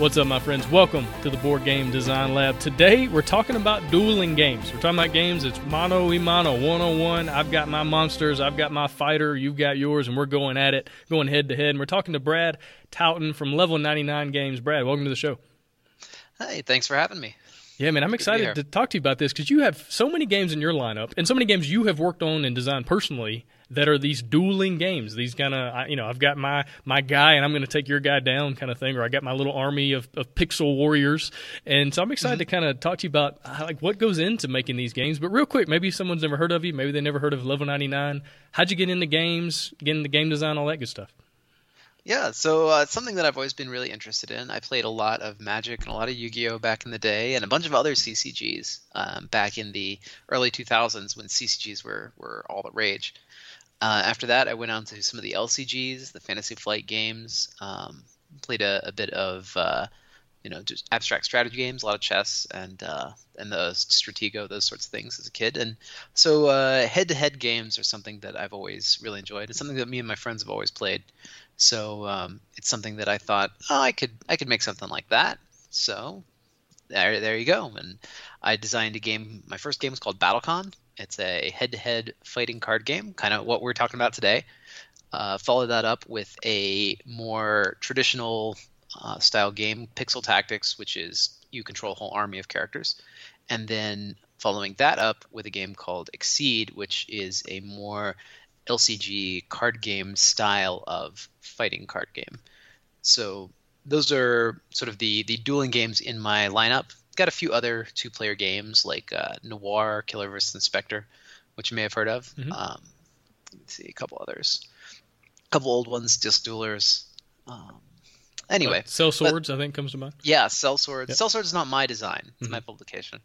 What's up, my friends? Welcome to the Board Game Design Lab. Today, we're talking about dueling games. We're talking about games it's mono y mano, one on one. I've got my monsters, I've got my fighter, you've got yours, and we're going at it, going head to head. And we're talking to Brad Talton from Level 99 Games. Brad, welcome to the show. Hey, thanks for having me. Yeah, man, I'm excited to, to talk to you about this because you have so many games in your lineup and so many games you have worked on and designed personally that are these dueling games. These kind of, you know, I've got my my guy and I'm going to take your guy down kind of thing, or I got my little army of, of pixel warriors. And so I'm excited mm-hmm. to kind of talk to you about like what goes into making these games. But real quick, maybe someone's never heard of you, maybe they never heard of Level 99. How'd you get into games, get into game design, all that good stuff? Yeah, so uh, it's something that I've always been really interested in. I played a lot of Magic and a lot of Yu-Gi-Oh back in the day, and a bunch of other CCGs um, back in the early 2000s when CCGs were were all the rage. Uh, after that, I went on to some of the LCGs, the Fantasy Flight games. Um, played a, a, bit of uh, you know just abstract strategy games, a lot of chess and uh, and the Stratego, those sorts of things as a kid. And so uh, head-to-head games are something that I've always really enjoyed. It's something that me and my friends have always played. So um, it's something that I thought, oh, I could I could make something like that. So there there you go. And I designed a game. My first game was called BattleCon. It's a head-to-head fighting card game, kind of what we're talking about today. Uh, follow that up with a more traditional uh, style game, Pixel Tactics, which is you control a whole army of characters, and then following that up with a game called Exceed, which is a more LCG card game style of fighting card game. So those are sort of the the dueling games in my lineup. Got a few other two player games like uh, Noir, Killer vs Inspector, which you may have heard of. Mm-hmm. Um, let's see a couple others, a couple old ones, Disc Duelers. Um, anyway, like Sellswords but, I think comes to mind. Yeah, Sellswords. Yep. Sellswords is not my design; it's mm-hmm. my publication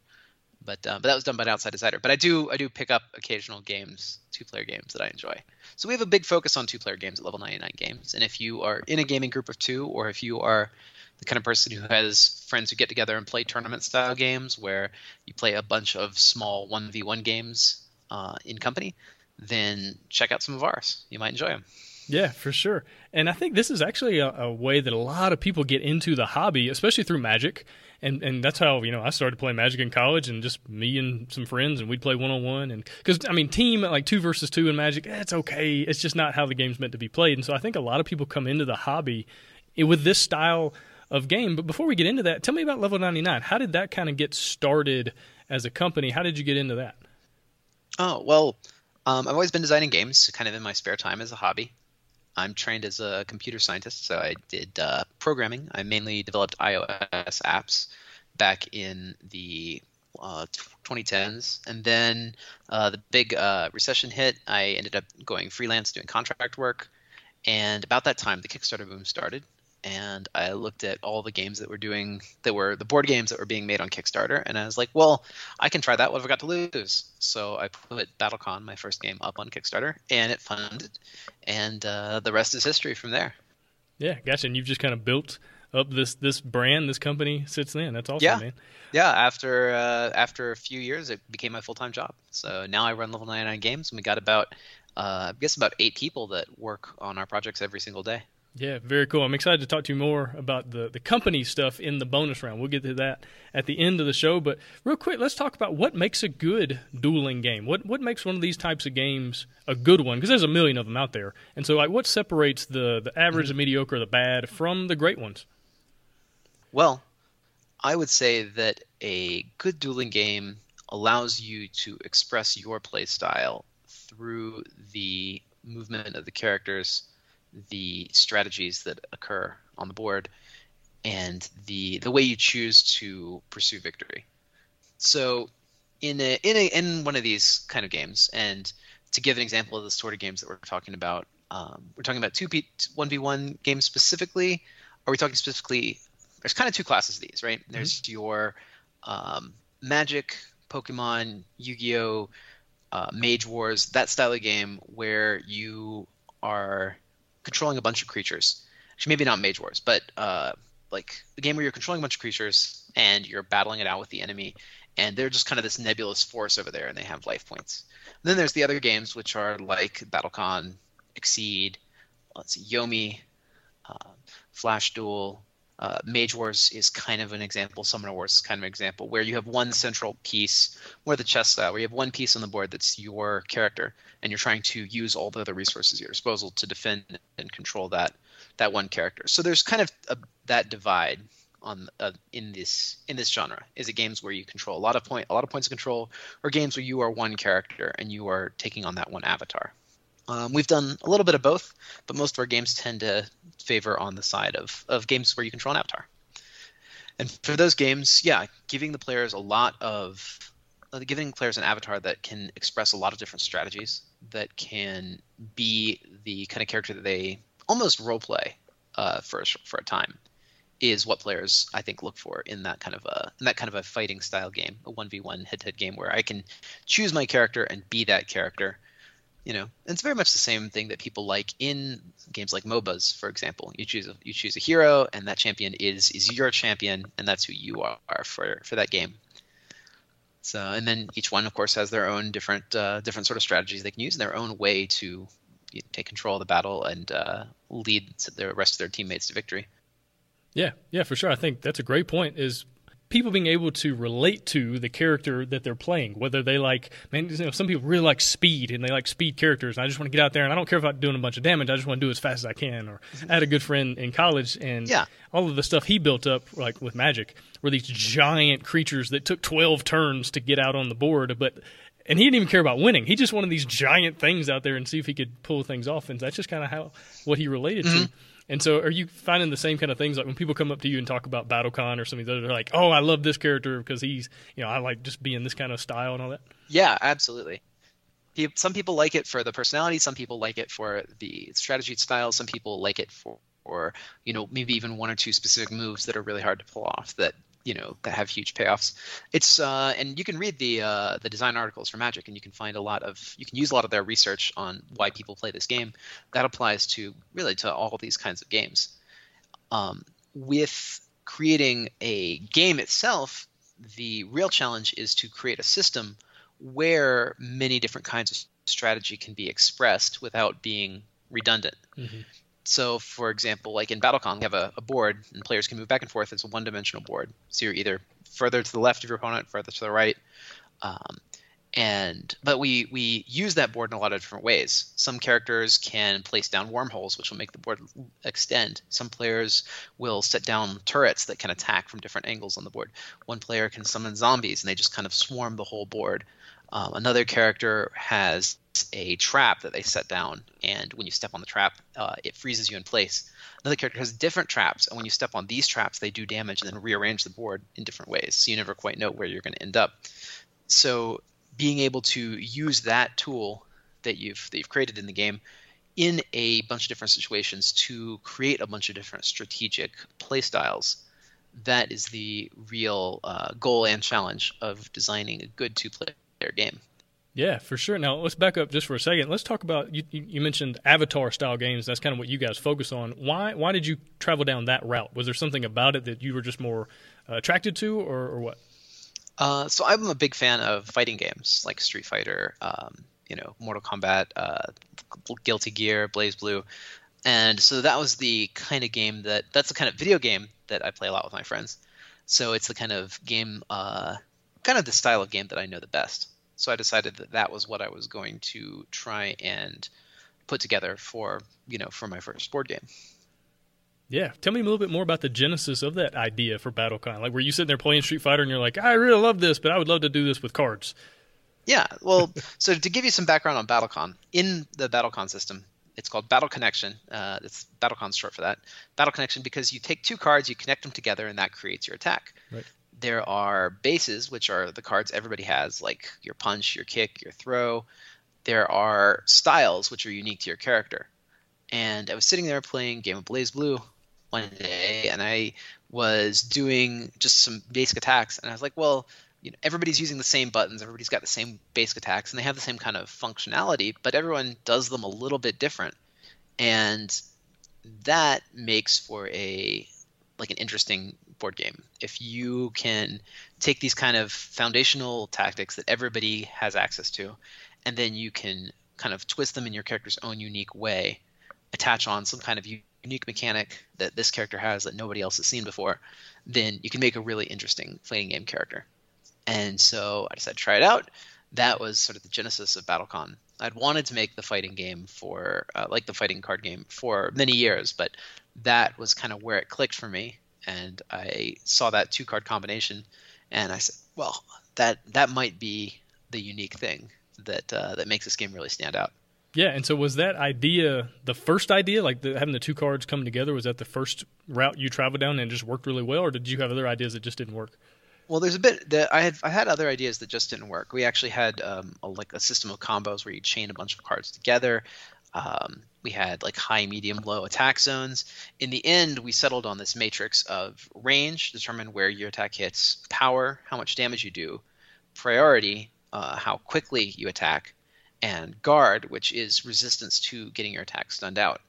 but uh, but that was done by an outside designer. But I do I do pick up occasional games, two player games that I enjoy. So we have a big focus on two player games at Level 99 Games. And if you are in a gaming group of two, or if you are the kind of person who has friends who get together and play tournament style games where you play a bunch of small 1v1 games uh, in company, then check out some of ours. You might enjoy them. Yeah, for sure. And I think this is actually a, a, way that a lot of people get into the hobby, especially through Magic. And and that's how you know I started playing Magic in college, and just me and some friends, and we'd play one on one. And because I mean, team like two versus two in Magic, it's okay. It's just not how the game's meant to be played. And so I think a lot of people come into the hobby with this style of game. But before we get into that, tell me about Level 99. How did that kind of get started as a company? How did you get into that? Oh well, um, I've always been designing games, kind of in my spare time as a hobby. I'm trained as a computer scientist, so I did uh, programming. I mainly developed iOS apps back in the uh, 2010s, and then uh, the big uh, recession hit. I ended up going freelance, doing contract work, and about that time, the Kickstarter boom started, and I looked at all the games that were doing that were the board games that were being made on Kickstarter, and I was like, well, I can try that. What have I got to lose? So I put BattleCon, my first game, up on Kickstarter, and it funded, and uh, the rest is history from there. Yeah, gotcha. And you've just kind of built up this this brand, this company sits in. That's awesome, yeah. man. Yeah. After uh, after a few years, it became my full time job. So now I run Level 99 Games, and we got about uh, I guess about eight people that work on our projects every single day. Yeah, very cool. I'm excited to talk to you more about the, the company stuff in the bonus round. We'll get to that at the end of the show. But real quick, let's talk about what makes a good dueling game. What what makes one of these types of games a good one? Because there's a million of them out there. And so, like, what separates the the average, the mediocre, the bad from the great ones? Well, I would say that a good dueling game allows you to express your play style through the movement of the characters the strategies that occur on the board and the the way you choose to pursue victory. So in a, in a, in one of these kind of games, and to give an example of the sort of games that we're talking about, um, we're talking about two one v one games specifically. are we talking specifically? There's kind of two classes of these, right? Mm-hmm. There's your um, Magic, Pokemon, Yu-Gi-Oh, uh, Mage Wars, that style of game where you are controlling a bunch of creatures. Actually, maybe not Mage Wars, but uh, like a game where you're controlling a bunch of creatures and you're battling it out with the enemy, and they're just kind of this nebulous force over there, and they have life points. And then there's the other games which are like BattleCon, Exceed, let's see, Yomi, uh, Flash Duel, uh, Mage Wars is kind of an example. Summoner Wars is kind of an example where you have one central piece, more the chess style, where you have one piece on the board that's your character, and you're trying to use all the other resources at your disposal to defend and control that that one character. So there's kind of a, that divide on uh, in this in this genre. Is it games where you control a lot of point a lot of points of control, or games where you are one character and you are taking on that one avatar? Um, we've done a little bit of both, but most of our games tend to favor on the side of, of games where you control an avatar. And for those games, yeah, giving the players a lot of uh, giving players an avatar that can express a lot of different strategies, that can be the kind of character that they almost role play uh, for a, for a time, is what players I think look for in that kind of a in that kind of a fighting style game, a one v one head to head game where I can choose my character and be that character you know it's very much the same thing that people like in games like mobas for example. You choose a, you choose a hero and that champion is is your champion and that's who you are for for that game. So and then each one of course has their own different uh, different sort of strategies they can use in their own way to you know, take control of the battle and uh, lead the rest of their teammates to victory. Yeah yeah for sure. I think that's a great point is people being able to relate to the character that they're playing, whether they like, man, you know, some people really like speed and they like speed characters. And I just want to get out there and I don't care about doing a bunch of damage. I just want to do as fast as I can. Or I had a good friend in college and yeah. all of the stuff he built up, like with Magic, were these giant creatures that took 12 turns to get out on the board. But and he didn't even care about winning. He just wanted these giant things out there and see if he could pull things off. And that's just kind of how what he related mm-hmm. to. And so, are you finding the same kind of things like when people come up to you and talk about BattleCon or something? They're like, "Oh, I love this character because he's, you know, I like just being this kind of style and all that." Yeah, absolutely. Some people like it for the personality. Some people like it for the strategy style. Some people like it for, or you know, maybe even one or two specific moves that are really hard to pull off that you know that have huge payoffs. It's uh, and you can read the uh, the design articles for Magic, and you can find a lot of you can use a lot of their research on why people play this game. That applies to really to all these kinds of games. Um, with creating a game itself, the real challenge is to create a system where many different kinds of strategy can be expressed without being redundant. Mm-hmm. So, for example, like in BattleCon, we have a, a, board, and players can move back and forth. It's a one-dimensional board, so you're either further to the left of your opponent, further to the right. Um, and but we we use that board in a lot of different ways. Some characters can place down wormholes, which will make the board extend. Some players will set down turrets that can attack from different angles on the board. One player can summon zombies, and they just kind of swarm the whole board. Um, another character has a trap that they set down, and when you step on the trap, uh, it freezes you in place. Another character has different traps, and when you step on these traps, they do damage and then rearrange the board in different ways, so you never quite know where you're going to end up. So, being able to use that tool that you've that you've created in the game in a bunch of different situations to create a bunch of different strategic playstyles that is the real uh, goal and challenge of designing a good two-player game. Yeah, for sure. Now let's back up just for a second. Let's talk about you. You mentioned Avatar style games. That's kind of what you guys focus on. Why? Why did you travel down that route? Was there something about it that you were just more uh, attracted to, or, or what? Uh, so I'm a big fan of fighting games like Street Fighter, um, you know, Mortal Kombat, uh, Guilty Gear, BlazBlue, and so that was the kind of game that that's the kind of video game that I play a lot with my friends. So it's the kind of game, uh, kind of the style of game that I know the best. So I decided that that was what I was going to try and put together for you know for my first board game. Yeah, tell me a little bit more about the genesis of that idea for BattleCon. Like, were you sitting there playing Street Fighter and you're like, I really love this, but I would love to do this with cards? Yeah, well, so to give you some background on BattleCon, in the BattleCon system, it's called Battle Connection. Uh, it's BattleCon's short for that. Battle Connection because you take two cards, you connect them together, and that creates your attack. Right there are bases, which are the cards everybody has, like your punch, your kick, your throw. There are styles, which are unique to your character. And I was sitting there playing Game of BlazBlue one day and I was doing just some basic attacks, and I was like, well, you know, everybody's using the same buttons, everybody's got the same basic attacks, and they have the same kind of functionality, but everyone does them a little bit different, and that makes for a like an interesting board game. If you can take these kind of foundational tactics that everybody has access to and then you can kind of twist them in your character's own unique way attach on some kind of unique mechanic that this character has that nobody else has seen before then you can make a really interesting fighting game character. And so i decided to try it out. That was sort of the genesis of battlecon. I'd wanted to make the fighting game for uh, like the fighting card game for many years but that was kind of where it clicked for me and I saw that two card combination, and I said, well, that that might be the unique thing that uh, that makes this game really stand out. Yeah, and so was that idea the first idea, like the, having the two cards come together? Was that the first route you traveled down and just worked really well, or did you have other ideas that just didn't work? Well, there's a bit that I had. I had other ideas that just didn't work. We actually had um, a, like a system of combos where you chain a bunch of cards together. Um, we had like high, medium, low attack zones. In the end, we settled on this matrix of range, determine where your attack hits, power, how much damage you do, priority, uh, how quickly you attack, and guard, which is resistance to getting your attack stunned out.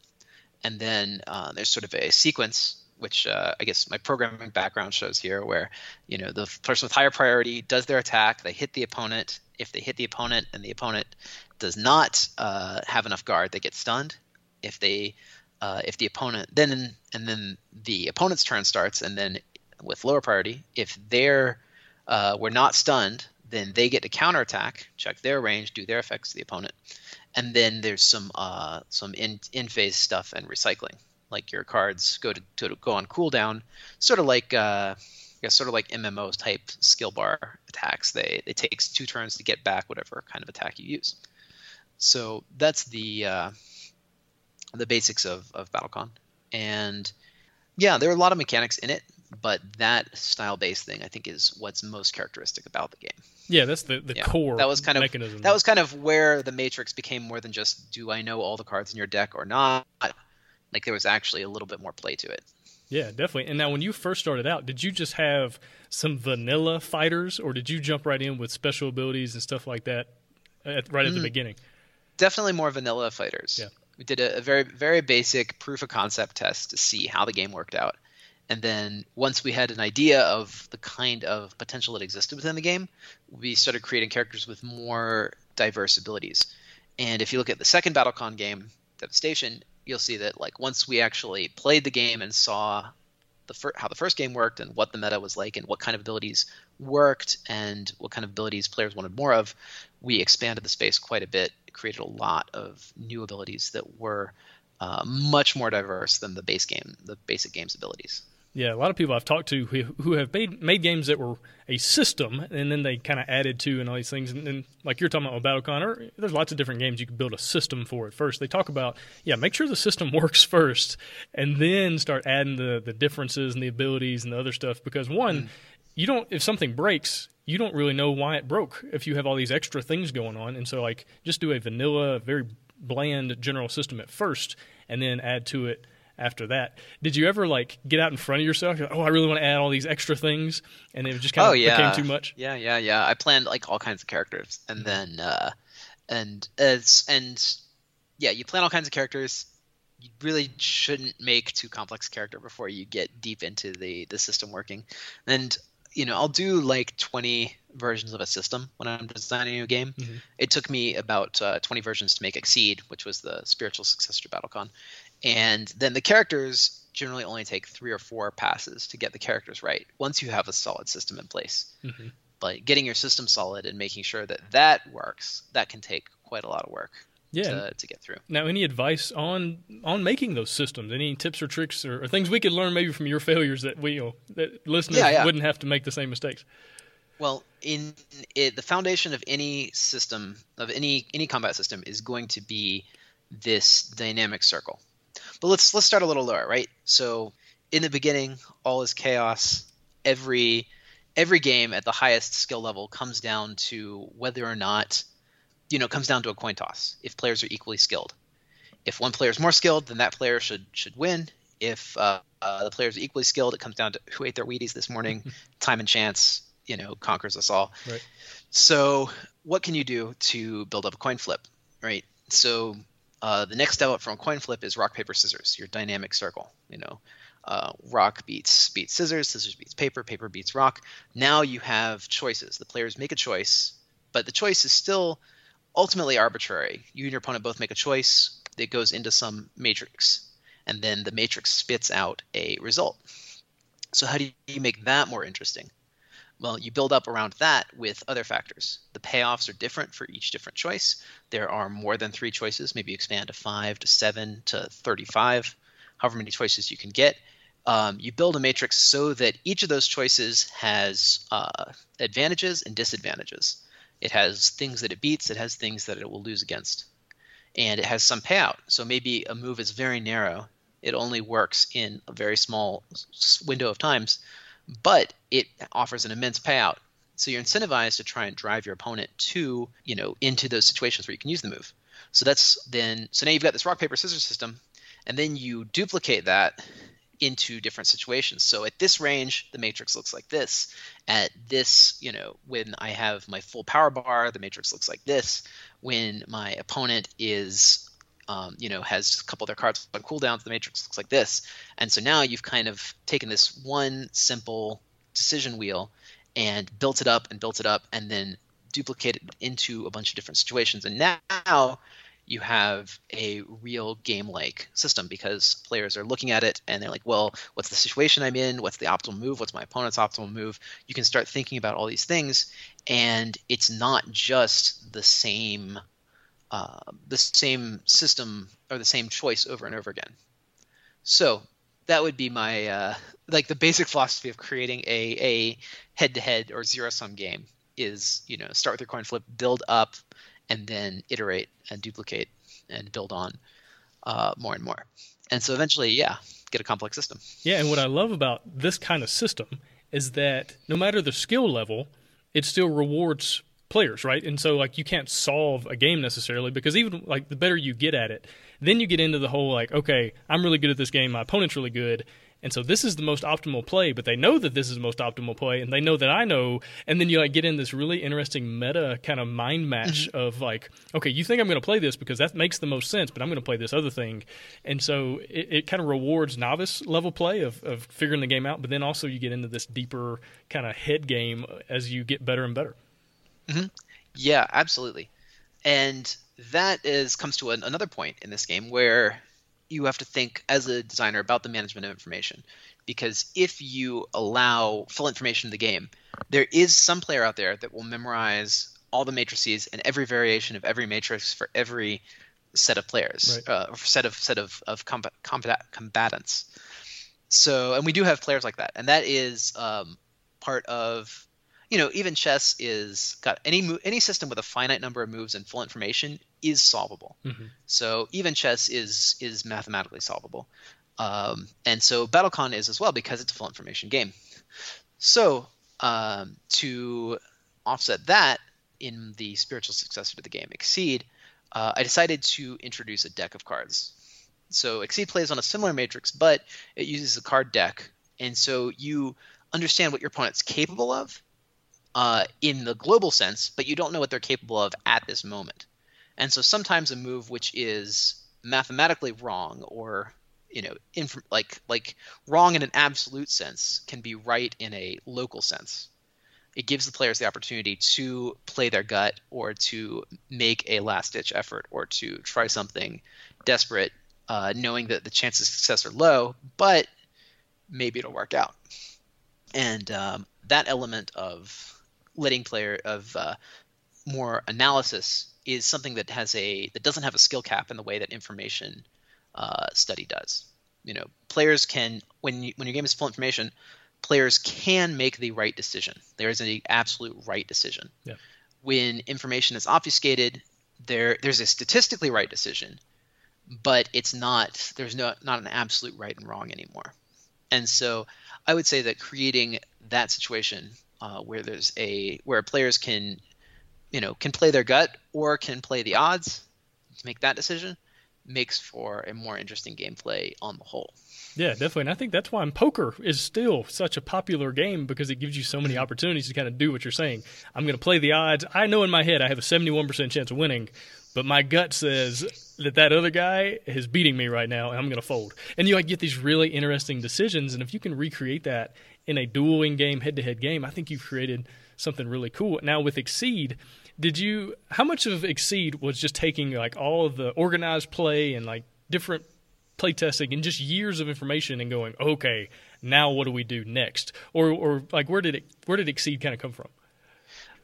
And then uh, there's sort of a sequence, which uh, I guess my programming background shows here, where you know the person with higher priority does their attack, they hit the opponent. If they hit the opponent and the opponent does not uh, have enough guard, they get stunned. If they uh, if the opponent then and then the opponent's turn starts, and then with lower priority, if they're uh, were not stunned, then they get to counterattack, check their range, do their effects to the opponent, and then there's some uh, some in in phase stuff and recycling, like your cards go to, to go on cooldown, sort of like uh, guess sort of like MMOs type skill bar attacks. They it takes two turns to get back whatever kind of attack you use. So that's the uh, the basics of of BattleCon, and yeah, there are a lot of mechanics in it, but that style based thing I think is what's most characteristic about the game. Yeah, that's the, the yeah, core that was kind of, mechanism. That was kind of where the Matrix became more than just do I know all the cards in your deck or not. Like there was actually a little bit more play to it. Yeah, definitely. And now, when you first started out, did you just have some vanilla fighters, or did you jump right in with special abilities and stuff like that at, right at the mm. beginning? definitely more vanilla fighters. Yeah. We did a, a very very basic proof of concept test to see how the game worked out. And then once we had an idea of the kind of potential that existed within the game, we started creating characters with more diverse abilities. And if you look at the second BattleCon game, Devastation, you'll see that like once we actually played the game and saw the fir- how the first game worked and what the meta was like and what kind of abilities worked and what kind of abilities players wanted more of, we expanded the space quite a bit, created a lot of new abilities that were uh, much more diverse than the base game, the basic game's abilities. Yeah, a lot of people I've talked to who, who have made, made games that were a system, and then they kind of added to and all these things. And then, like you're talking about with BattleCon, or there's lots of different games you can build a system for at first. They talk about, yeah, make sure the system works first, and then start adding the the differences and the abilities and the other stuff. Because one, mm. You don't if something breaks, you don't really know why it broke if you have all these extra things going on. And so, like, just do a vanilla, very bland general system at first, and then add to it after that. Did you ever like get out in front of yourself? Like, oh, I really want to add all these extra things, and it just kind of oh, yeah. became too much. Yeah, yeah, yeah. I planned like all kinds of characters, and then uh, and as and yeah, you plan all kinds of characters. You really shouldn't make too complex character before you get deep into the the system working. And you know, I'll do like 20 versions of a system when I'm designing a new game. Mm-hmm. It took me about uh, 20 versions to make Exceed, which was the spiritual successor to BattleCon and then the characters generally only take three or four passes to get the characters right once you have a solid system in place mm-hmm. but getting your system solid and making sure that that works that can take quite a lot of work yeah. to, to get through now any advice on on making those systems any tips or tricks or, or things we could learn maybe from your failures that we you know, that listeners yeah, yeah. wouldn't have to make the same mistakes well, in it, the foundation of any system of any any combat system is going to be this dynamic circle. But let's let's start a little lower, right? So in the beginning, all is chaos. Every every game at the highest skill level comes down to whether or not you know comes down to a coin toss if players are equally skilled if one player is more skilled then that player should should win If uh, uh, the players are equally skilled, it comes down to who ate their Wheaties this morning. Time and chance, you know, conquers us all. Right. So, what can you do to build up a coin flip? Right. So, uh, the next step up from a coin flip is rock paper scissors, your dynamic circle. You know, uh, rock beats beats scissors, scissors beats paper, paper beats rock. Now you have choices. The players make a choice, but the choice is still ultimately arbitrary. You and your opponent both make a choice that goes into some matrix, and then the matrix spits out a result. So how do you make that more interesting? Well, you build up around that with other factors. The payoffs are different for each different choice. There are more than three choices. Maybe expand to five, to seven, to 35, however many choices you can get. Um, you build a matrix so that each of those choices has uh, advantages and disadvantages. It has things that it beats, it has things that it will lose against. And it has some payout. So maybe a move is very narrow, it only works in a very small window of times, but it offers an immense payout. So you're incentivized to try and drive your opponent to, you know, into those situations where you can use the move. So that's then so now you've got this rock paper scissors system, and then you duplicate that into different situations. So at this range, the matrix looks like this. At this, you know, when I have my full power bar, the matrix looks like this. When my opponent is, um, you know, has a couple of their cards on cooldowns, the matrix looks like this. And so now you've kind of taken this one simple decision wheel and built it up and built it up and then duplicated into a bunch of different situations. And now you have a real game like system because players are looking at it and they're like, well, what's the situation I'm in? What's the optimal move? What's my opponent's optimal move? You can start thinking about all these things, and it's not just the same. Uh, the same system or the same choice over and over again. So that would be my uh, like the basic philosophy of creating a a head to head or zero sum game is you know start with your coin flip, build up, and then iterate and duplicate and build on uh, more and more. And so eventually, yeah, get a complex system. Yeah, and what I love about this kind of system is that no matter the skill level, it still rewards players, right? And so like you can't solve a game necessarily because even like the better you get at it, then you get into the whole like, okay, I'm really good at this game, my opponent's really good, and so this is the most optimal play, but they know that this is the most optimal play, and they know that I know. And then you like get in this really interesting meta kind of mind match mm-hmm. of like, okay, you think I'm going to play this because that makes the most sense, but I'm going to play this other thing. And so it, it kind of rewards novice level play of, of figuring the game out, but then also you get into this deeper kind of head game as you get better and better. Mm-hmm. Yeah, absolutely. And that is comes to an, another point in this game where you have to think as a designer about the management of information. Because if you allow full information in the game there is some player out there that will memorize all the matrices and every variation of every matrix for every set of players right. uh, set of set of, of combat, combat, combatants. So and we do have players like that. And that is um, part of you know, even chess is got any mo- any system with a finite number of moves and full information is solvable. Mm-hmm. So even chess is is mathematically solvable, um, and so BattleCon is as well because it's a full information game. So um, to offset that, in the spiritual successor to the game, Exceed, uh, I decided to introduce a deck of cards. So Exceed plays on a similar matrix, but it uses a card deck, and so you understand what your opponent's capable of uh, in the global sense, but you don't know what they're capable of at this moment. And so sometimes a move which is mathematically wrong or you know inf- like like wrong in an absolute sense can be right in a local sense. It gives the players the opportunity to play their gut or to make a last ditch effort or to try something desperate, uh, knowing that the chances of success are low, but maybe it'll work out. And um, that element of letting player of uh, more analysis is something that has a that doesn't have a skill cap in the way that information uh, study does. You know, players can when you, when your game is full information, players can make the right decision. There is an absolute right decision. Yeah. When information is obfuscated, there there's a statistically right decision, but it's not there's no not an absolute right and wrong anymore. And so I would say that creating that situation uh, where there's a where players can you know can play their gut or can play the odds to make that decision makes for a more interesting gameplay on the whole. Yeah, definitely. And I think that's why poker is still such a popular game because it gives you so many mm-hmm. opportunities to kind of do what you're saying. I'm going to play the odds. I know in my head I have a 71% chance of winning, but my gut says that that other guy is beating me right now and I'm going to fold. And you like get these really interesting decisions and if you can recreate that in a dueling game, head-to-head game, I think you've created something really cool. Now with Exceed, did you how much of Exceed was just taking like all of the organized play and like different playtesting and just years of information and going, okay, now what do we do next? Or, or like where did it where did Exceed kind of come from?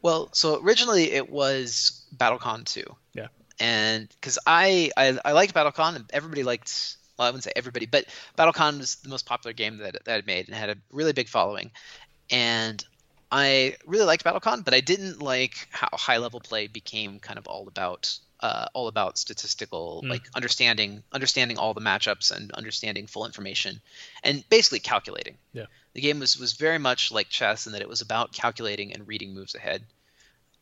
Well, so originally it was BattleCon 2. Yeah. And because I, I I liked BattleCon, everybody liked. Well, I wouldn't say everybody, but BattleCon was the most popular game that that I made and had a really big following. And I really liked BattleCon, but I didn't like how high level play became kind of all about uh, all about statistical, mm. like understanding understanding all the matchups and understanding full information, and basically calculating. Yeah. The game was was very much like chess in that it was about calculating and reading moves ahead.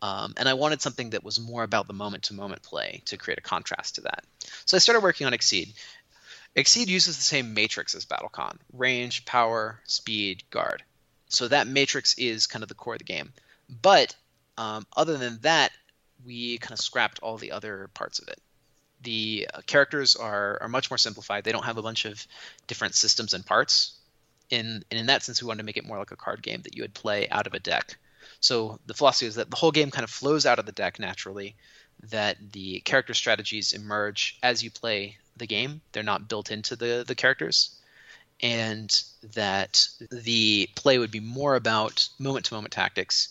Um, and I wanted something that was more about the moment to moment play to create a contrast to that. So I started working on Exceed. Exceed uses the same matrix as BattleCon range, power, speed, guard. So that matrix is kind of the core of the game. But um, other than that, we kind of scrapped all the other parts of it. The uh, characters are, are much more simplified. They don't have a bunch of different systems and parts. In, and in that sense, we wanted to make it more like a card game that you would play out of a deck. So the philosophy is that the whole game kind of flows out of the deck naturally, that the character strategies emerge as you play the game. They're not built into the, the characters. And that the play would be more about moment to moment tactics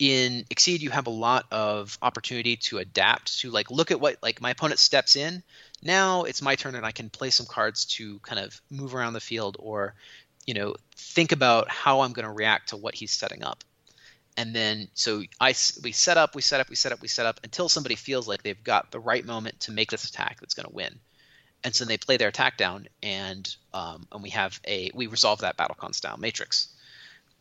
in exceed you have a lot of opportunity to adapt to like look at what like my opponent steps in now it's my turn and i can play some cards to kind of move around the field or you know think about how i'm going to react to what he's setting up and then so i we set up we set up we set up we set up until somebody feels like they've got the right moment to make this attack that's going to win and so they play their attack down and um, and we have a we resolve that battlecon style matrix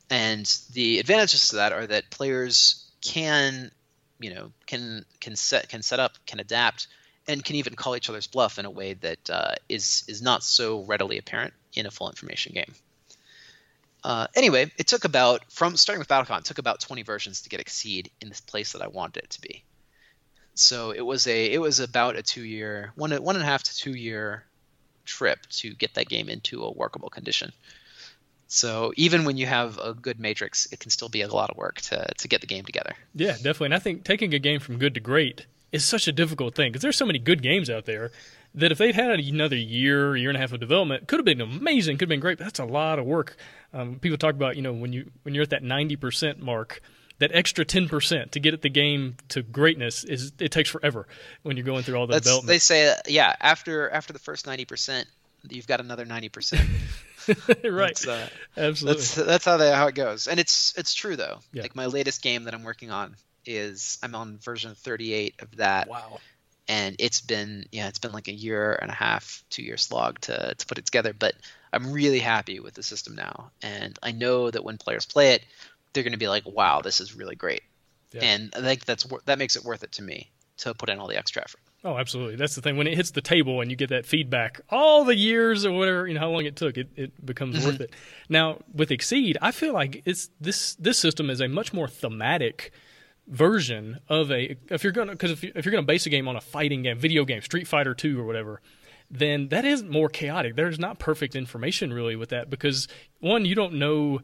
and the advantages to that are that players can you know can can set can set up can adapt and can even call each other's bluff in a way that uh, is is not so readily apparent in a full information game. Uh, anyway, it took about from starting with BattleCon, it took about 20 versions to get Exceed in this place that I wanted it to be. So it was a it was about a two year one one and a half to two year trip to get that game into a workable condition. So even when you have a good matrix, it can still be a lot of work to to get the game together. Yeah, definitely. And I think taking a game from good to great is such a difficult thing because there's so many good games out there that if they'd had another year, year and a half of development, could have been amazing, could have been great. But that's a lot of work. Um, people talk about you know when you when you're at that ninety percent mark, that extra ten percent to get the game to greatness is it takes forever when you're going through all the that's, development. They say yeah after after the first ninety percent, you've got another ninety percent. right. That's, uh, Absolutely. That's that's how they, how it goes, and it's it's true though. Yeah. Like my latest game that I'm working on is I'm on version 38 of that. Wow. And it's been yeah, it's been like a year and a half, two year slog to to put it together. But I'm really happy with the system now, and I know that when players play it, they're going to be like, "Wow, this is really great." Yeah. And I think that's that makes it worth it to me to put in all the extra effort. Oh, absolutely. That's the thing. When it hits the table and you get that feedback, all the years or whatever, you know, how long it took, it, it becomes mm-hmm. worth it. Now, with Exceed, I feel like it's this this system is a much more thematic version of a if you're gonna because if, you, if you're gonna base a game on a fighting game, video game, Street Fighter Two or whatever, then that is more chaotic. There's not perfect information really with that because one, you don't know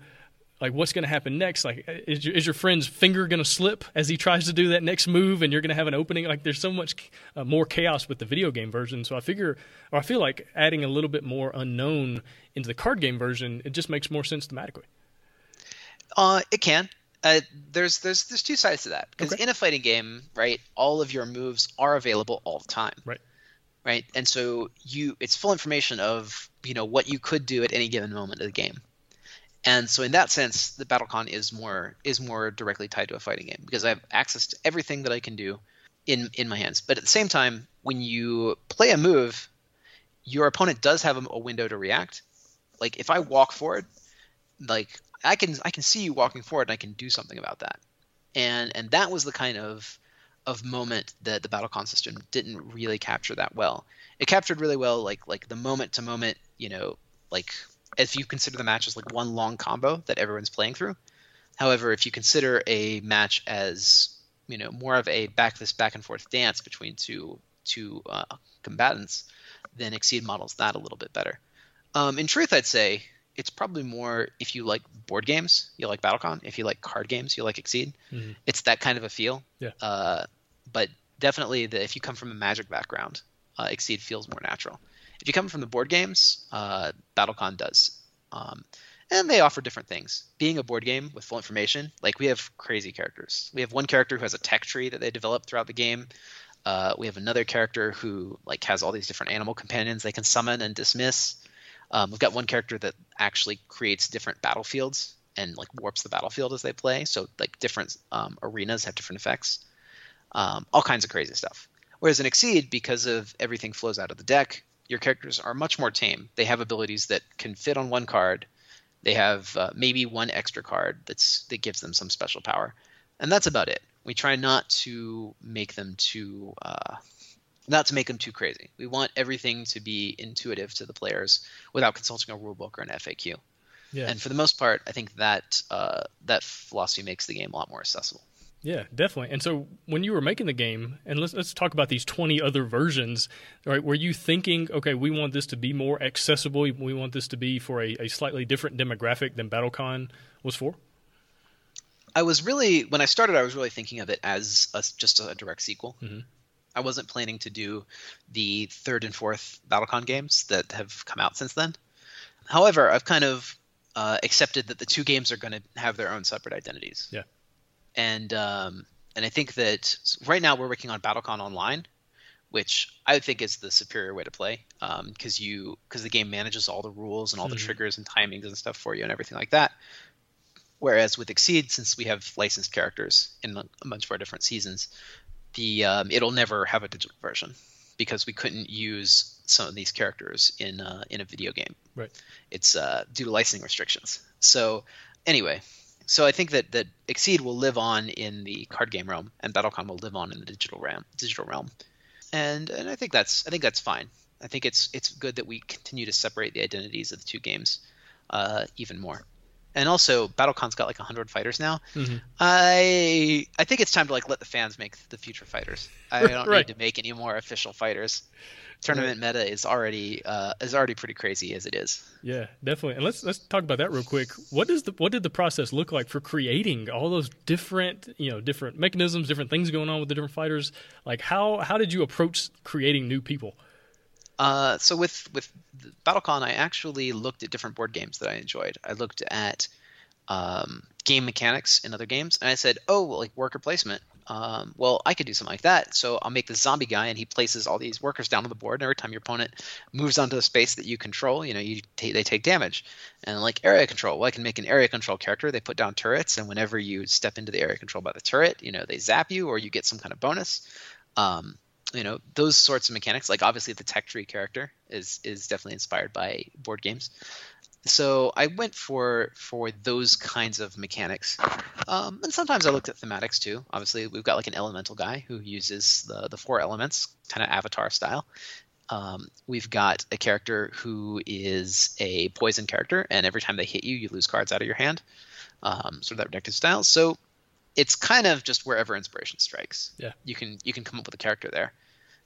like what's going to happen next. Like is your, is your friend's finger going to slip as he tries to do that next move and you're going to have an opening? Like there's so much uh, more chaos with the video game version. So i figure or i feel like adding a little bit more unknown into the card game version it just makes more sense thematically. Uh, it can uh, there's there's there's two sides to that because okay. in a fighting game right all of your moves are available all the time right right and so you it's full information of you know what you could do at any given moment of the game and so in that sense, the BattleCon is more is more directly tied to a fighting game because I have access to everything that I can do in in my hands. But at the same time, when you play a move, your opponent does have a, a window to react. Like if I walk forward, like I can I can see you walking forward and I can do something about that. And and that was the kind of of moment that the BattleCon system didn't really capture that well. it captured really well like like the moment to moment, you know, like if you consider the match as like one long combo that everyone's playing through. However, if you consider a match as you know more of a back this back and forth dance between two two uh, combatants, then Exceed models that a little bit better. Um, in truth, I'd say it's probably more if you like board games, you like BattleCon. If you like card games, you like Exceed. Mm-hmm. It's that kind of a feel. Yeah. Uh, but definitely, the, if you come from a Magic background, uh, Exceed feels more natural. If you come from the board games, uh, BattleCon does. Um, and they offer different things. Being a board game with full information, like we have crazy characters. We have one character who has a tech tree that they develop throughout the game. Uh, we have another character who like has all these different animal companions they can summon and dismiss. Um, we've got one character that actually creates different battlefields and like warps the battlefield as they play. So like different um, arenas have different effects. Um, all kinds of crazy stuff. Whereas in Exceed, because of everything flows out of the deck, your characters are much more tame. They have abilities that can fit on one card. They have uh, maybe one extra card that's that gives them some special power, and that's about it. We try not to make them too uh, not to make them too crazy. We want everything to be intuitive to the players without consulting a rulebook or an FAQ. Yeah. And for the most part, I think that uh, that philosophy makes the game a lot more accessible. Yeah, definitely. And so when you were making the game, and let's let's talk about these 20 other versions, right? Were you thinking, okay, we want this to be more accessible, we want this to be for a, a slightly different demographic than BattleCon was for? I was really when I started, I was really thinking of it as a, just a direct sequel. Mm-hmm. I wasn't planning to do the third and fourth BattleCon games that have come out since then. However, I've kind of uh, accepted that the two games are going to have their own separate identities. Yeah. And um, and I think that right now we're working on BattleCon Online, which I think is the superior way to play because um, you because the game manages all the rules and all the Mhm. triggers and timings and stuff for you and everything like that. Whereas with Exceed, since we have licensed characters in a bunch of our different seasons, the um, it'll never have a digital version because we couldn't use some of these characters in uh, in a video game. Right. It's uh, due to licensing restrictions. So anyway, so I think that that Exceed will live on in the card game realm, and BattleCon will live on in the digital realm. Digital realm, and and I think that's I think that's fine. I think it's it's good that we continue to separate the identities of the two games uh, even more. And also, BattleCon's got like 100 fighters now. Mhm. I I think it's time to like let the fans make the future fighters. I don't Right. need to make any more official fighters. Tournament meta is already uh, is already pretty crazy as it is. Yeah, definitely. And let's let's talk about that real quick. What does the what did the process look like for creating all those different you know different mechanisms, different things going on with the different fighters? Like how how did you approach creating new people? Uh, so with with BattleCon, I actually looked at different board games that I enjoyed. I looked at um, game mechanics in other games, and I said, "Oh, well, like worker placement. Um, well, I could do something like that. So I'll make the zombie guy, and he places all these workers down on the board. And every time your opponent moves onto a space that you control, you know, you ta they take damage. And like area control, well, I can make an area control character. They put down turrets, and whenever you step into the area control by the turret, you know, they zap you, or you get some kind of bonus. Um, you know those sorts of mechanics like obviously the tech tree character is is definitely inspired by board games. So i went for for those kinds of mechanics. Um, and sometimes i looked at thematics too. Obviously we've got like an elemental guy who uses the the four elements kind of avatar style. Um, we've got a character who is a poison character and every time they hit you you lose cards out of your hand. Um, sort of that redemptive style. So it's kind of just wherever inspiration strikes. Yeah. you can you can come up with a character there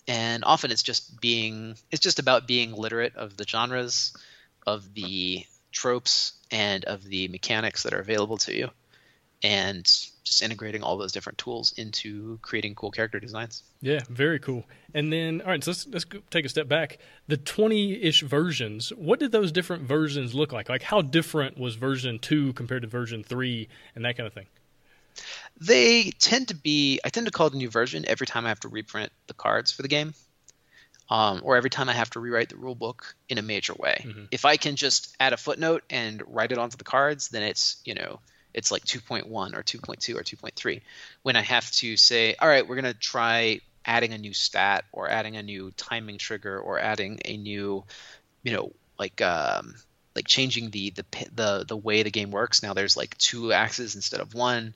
and often it's just being it's just about being literate of the genres of the tropes and of the mechanics that are available to you and just integrating all those different tools into creating cool character designs Yeah, very cool. And then, all right, so let's let's take a step back. The twenty-ish versions. What did those different versions look like? Like, how different was version two compared to version three, and that kind of thing? They tend to be i tend to call it a new version every time i have to reprint the cards for the game um, or every time i have to rewrite the rule book in a major way Mhm. if i can just add a footnote and write it onto the cards then it's you know it's like 2.1 or 2.2 or 2.3 when i have to say all right we're going to try adding a new stat or adding a new timing trigger or adding a new you know like um like changing the the the the way the game works now there's like two axes instead of one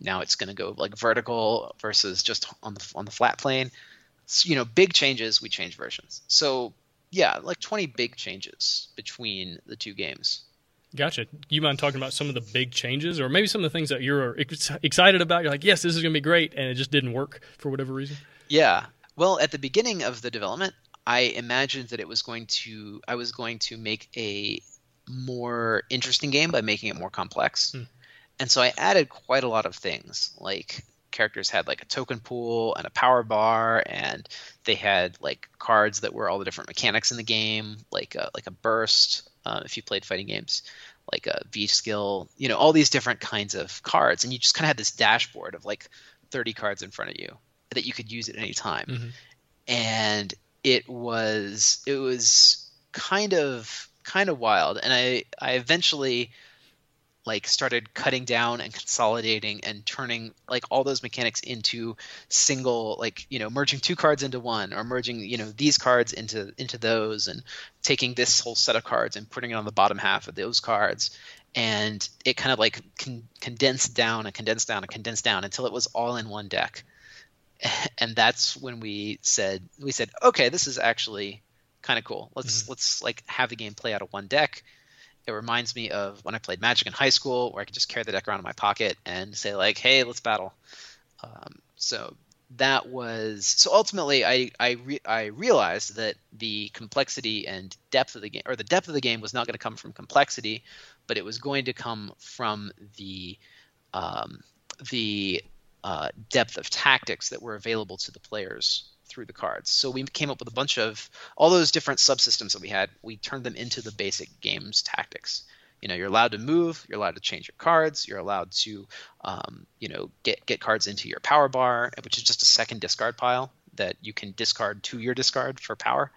now it's going to go like vertical versus just on the on the flat plane you know, big changes, we change versions. So yeah, like 20 big changes between the two games. Gotcha. You mind talking about some of the big changes, or maybe some of the things that you're ex- excited about? You're like, yes, this is going to be great, and it just didn't work for whatever reason. Yeah. Well, at the beginning of the development, I imagined that it was going to, I was going to make a more interesting game by making it more complex. Hmm. And so I added quite a lot of things. Like characters had like a token pool and a power bar, and they had like cards that were all the different mechanics in the game, like a, like a burst. Uh, if you played fighting games, like a V skill, you know, all these different kinds of cards, and you just kind of had this dashboard of like 30 cards in front of you that you could use at any time. Mm-hmm. And it was it was kind of kind of wild, and I I eventually like started cutting down and consolidating and turning like all those mechanics into single like you know merging two cards into one or merging you know these cards into into those and taking this whole set of cards and putting it on the bottom half of those cards. And it kind of like con- condensed down and condensed down and condensed down until it was all in one deck. And that's when we said we said okay this is actually kind of cool let's mm-hmm. let's like have the game play out of one deck it reminds me of when I played Magic in high school, where I could just carry the deck around in my pocket and say like, "Hey, let's battle." Um, so that was so ultimately I I, re, I realized that the complexity and depth of the game or the depth of the game was not going to come from complexity, but it was going to come from the um, the uh, depth of tactics that were available to the players through the cards. So we came up with a bunch of all those different subsystems that we had. We turned them into the basic game's tactics. You know, you're allowed to move, you're allowed to change your cards, you're allowed to, um, you know, get get cards into your power bar, which is just a second discard pile that you can discard to your discard for power.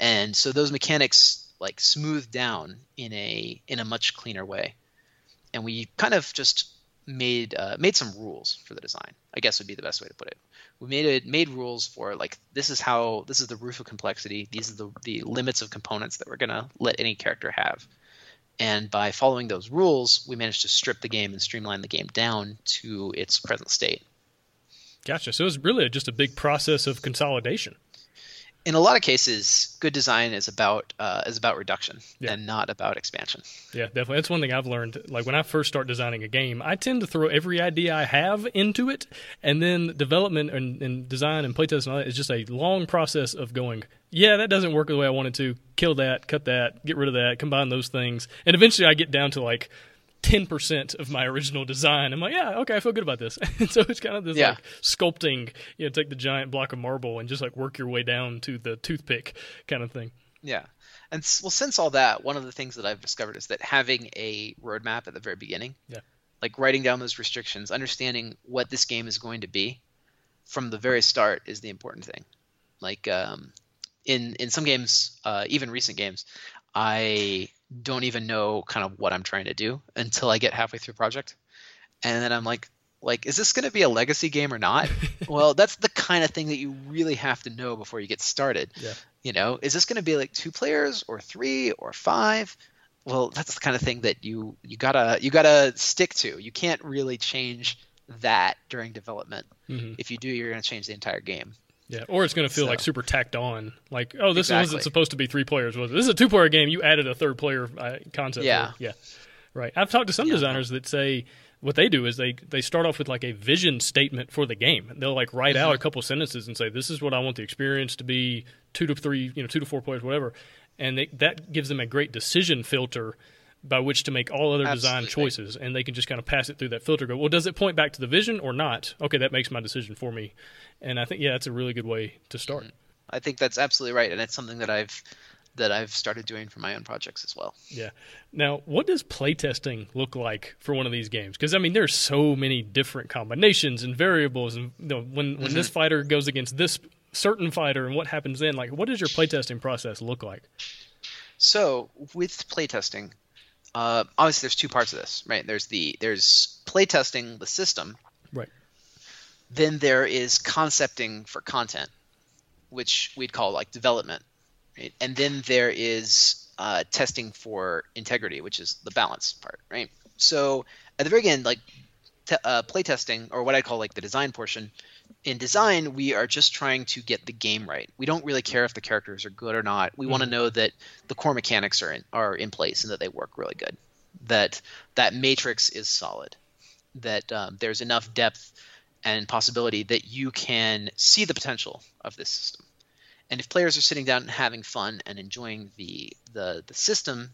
And so those mechanics like smooth down in a in a much cleaner way. And we kind of just made uh, made some rules for the design. I guess would be the best way to put it. We made it made rules for like this is how this is the roof of complexity. These are the the limits of components that we're gonna let any character have. And by following those rules, we managed to strip the game and streamline the game down to its present state. Gotcha. So it was really just a big process of consolidation in a lot of cases, good design is about uh, is about reduction yeah. and not about expansion. Yeah, definitely. That's one thing I've learned. Like when I first start designing a game, I tend to throw every idea I have into it, and then development and, and design and playtest and all that is just a long process of going. Yeah, that doesn't work the way I wanted to. Kill that, cut that, get rid of that, combine those things, and eventually I get down to like 10% of my original design. I'm like, yeah, okay, I feel good about this. and so it's kind of this yeah. like sculpting, you know, take the giant block of marble and just like work your way down to the toothpick kind of thing. Yeah. And well, since all that, one of the things that I've discovered is that having a roadmap at the very beginning, yeah. like writing down those restrictions, understanding what this game is going to be from the very start is the important thing. Like um, in in some games, uh, even recent games, I don't even know kind of what I'm trying to do until I get halfway through a project. And then I'm like, like, is this going to be a legacy game or not? well, that's the kind of thing that you really have to know before you get started. Yeah. You know, is this going to be like two players or three or five? Well, that's the kind of thing that you you gotta you gotta stick to. You can't really change that during development. Mm-hmm. If you do, you're going to change the entire game. Yeah, or it's going to feel so. like super tacked on. Like, oh, this exactly. wasn't supposed to be three players, was it? This is a two player game. You added a third player uh, concept. Yeah, yeah, right. I've talked to some yeah. designers that say what they do is they they start off with like a vision statement for the game. They'll like write out a mm-hmm. couple sentences and say, "This is what I want the experience to be: two to three, you know, two to four players, whatever." And they, that gives them a great decision filter by which to make all other Absolutely. design choices, and they can just kind of pass it through that filter. Go, well, does it point back to the vision or not? Okay, that makes my decision for me, and I think yeah, that's a really good way to start. Mm-hmm. I think that's absolutely right, and it's something that I've that I've started doing for my own projects as well. Yeah. Now, what does playtesting look like for one of these games? Because I mean, there's so many different combinations and variables, and you know, when when mm-hmm. this fighter goes against this certain fighter, and what happens then? Like, what does your playtesting process look like? So, with playtesting, uh, obviously there's two parts of this, right? There's the there's playtesting the system, right? Then there is concepting for content, which we'd call like development, right? And then there is uh, testing for integrity, which is the balance part, right? So at the very end, like te- uh, playtesting, or what I call like the design portion, in design, we are just trying to get the game right. We don't really care if the characters are good or not. We mm want to know that the core mechanics are in, are in place and that they work really good. That that matrix is solid. That um, there's enough depth and possibility that you can see the potential of this system. And if players are sitting down and having fun and enjoying the the, the system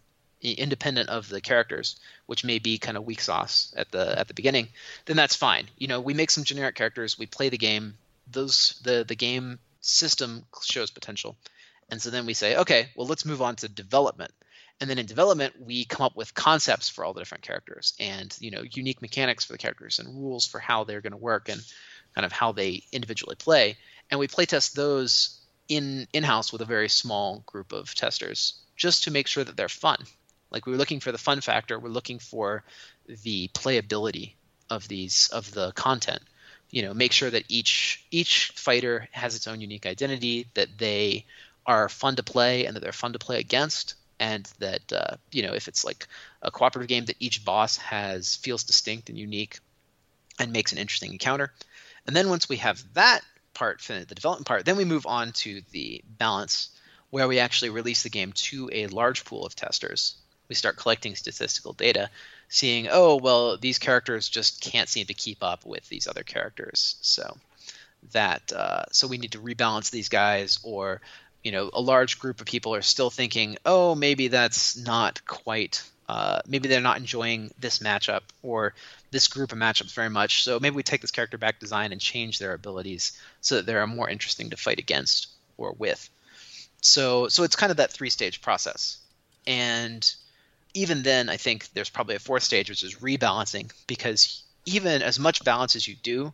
independent of the characters, which may be kind of weak sauce at the at the beginning, then that's fine. You know, we make some generic characters, we play the game. Those the the game system shows potential, and so then we say, okay, well, let's move on to development. And then in development, we come up with concepts for all the different characters, and you know, unique mechanics for the characters, and rules for how they're going to work, and kind of how they individually play. And we playtest those in in house with a very small group of testers, just to make sure that they're fun like we were looking for the fun factor, we're looking for the playability of these of the content. You know, make sure that each each fighter has its own unique identity, that they are fun to play and that they're fun to play against, and that uh, you know if it's like a cooperative game that each boss has feels distinct and unique and makes an interesting encounter. And then once we have that part, the development part, then we move on to the balance, where we actually release the game to a large pool of testers we start collecting statistical data, seeing, oh, well, these characters just can't seem to keep up with these other characters. So that uh, so we need to rebalance these guys, or you know, a large group of people are still thinking, oh, maybe that's not quite. Uh, maybe they're not enjoying this matchup or this group of matchups very much. So maybe we take this character back design and change their abilities so that they're more interesting to fight against or with. So so it's kind of that three stage process. And even then, I think there's probably a fourth stage, which is rebalancing, because even as much balance as you do,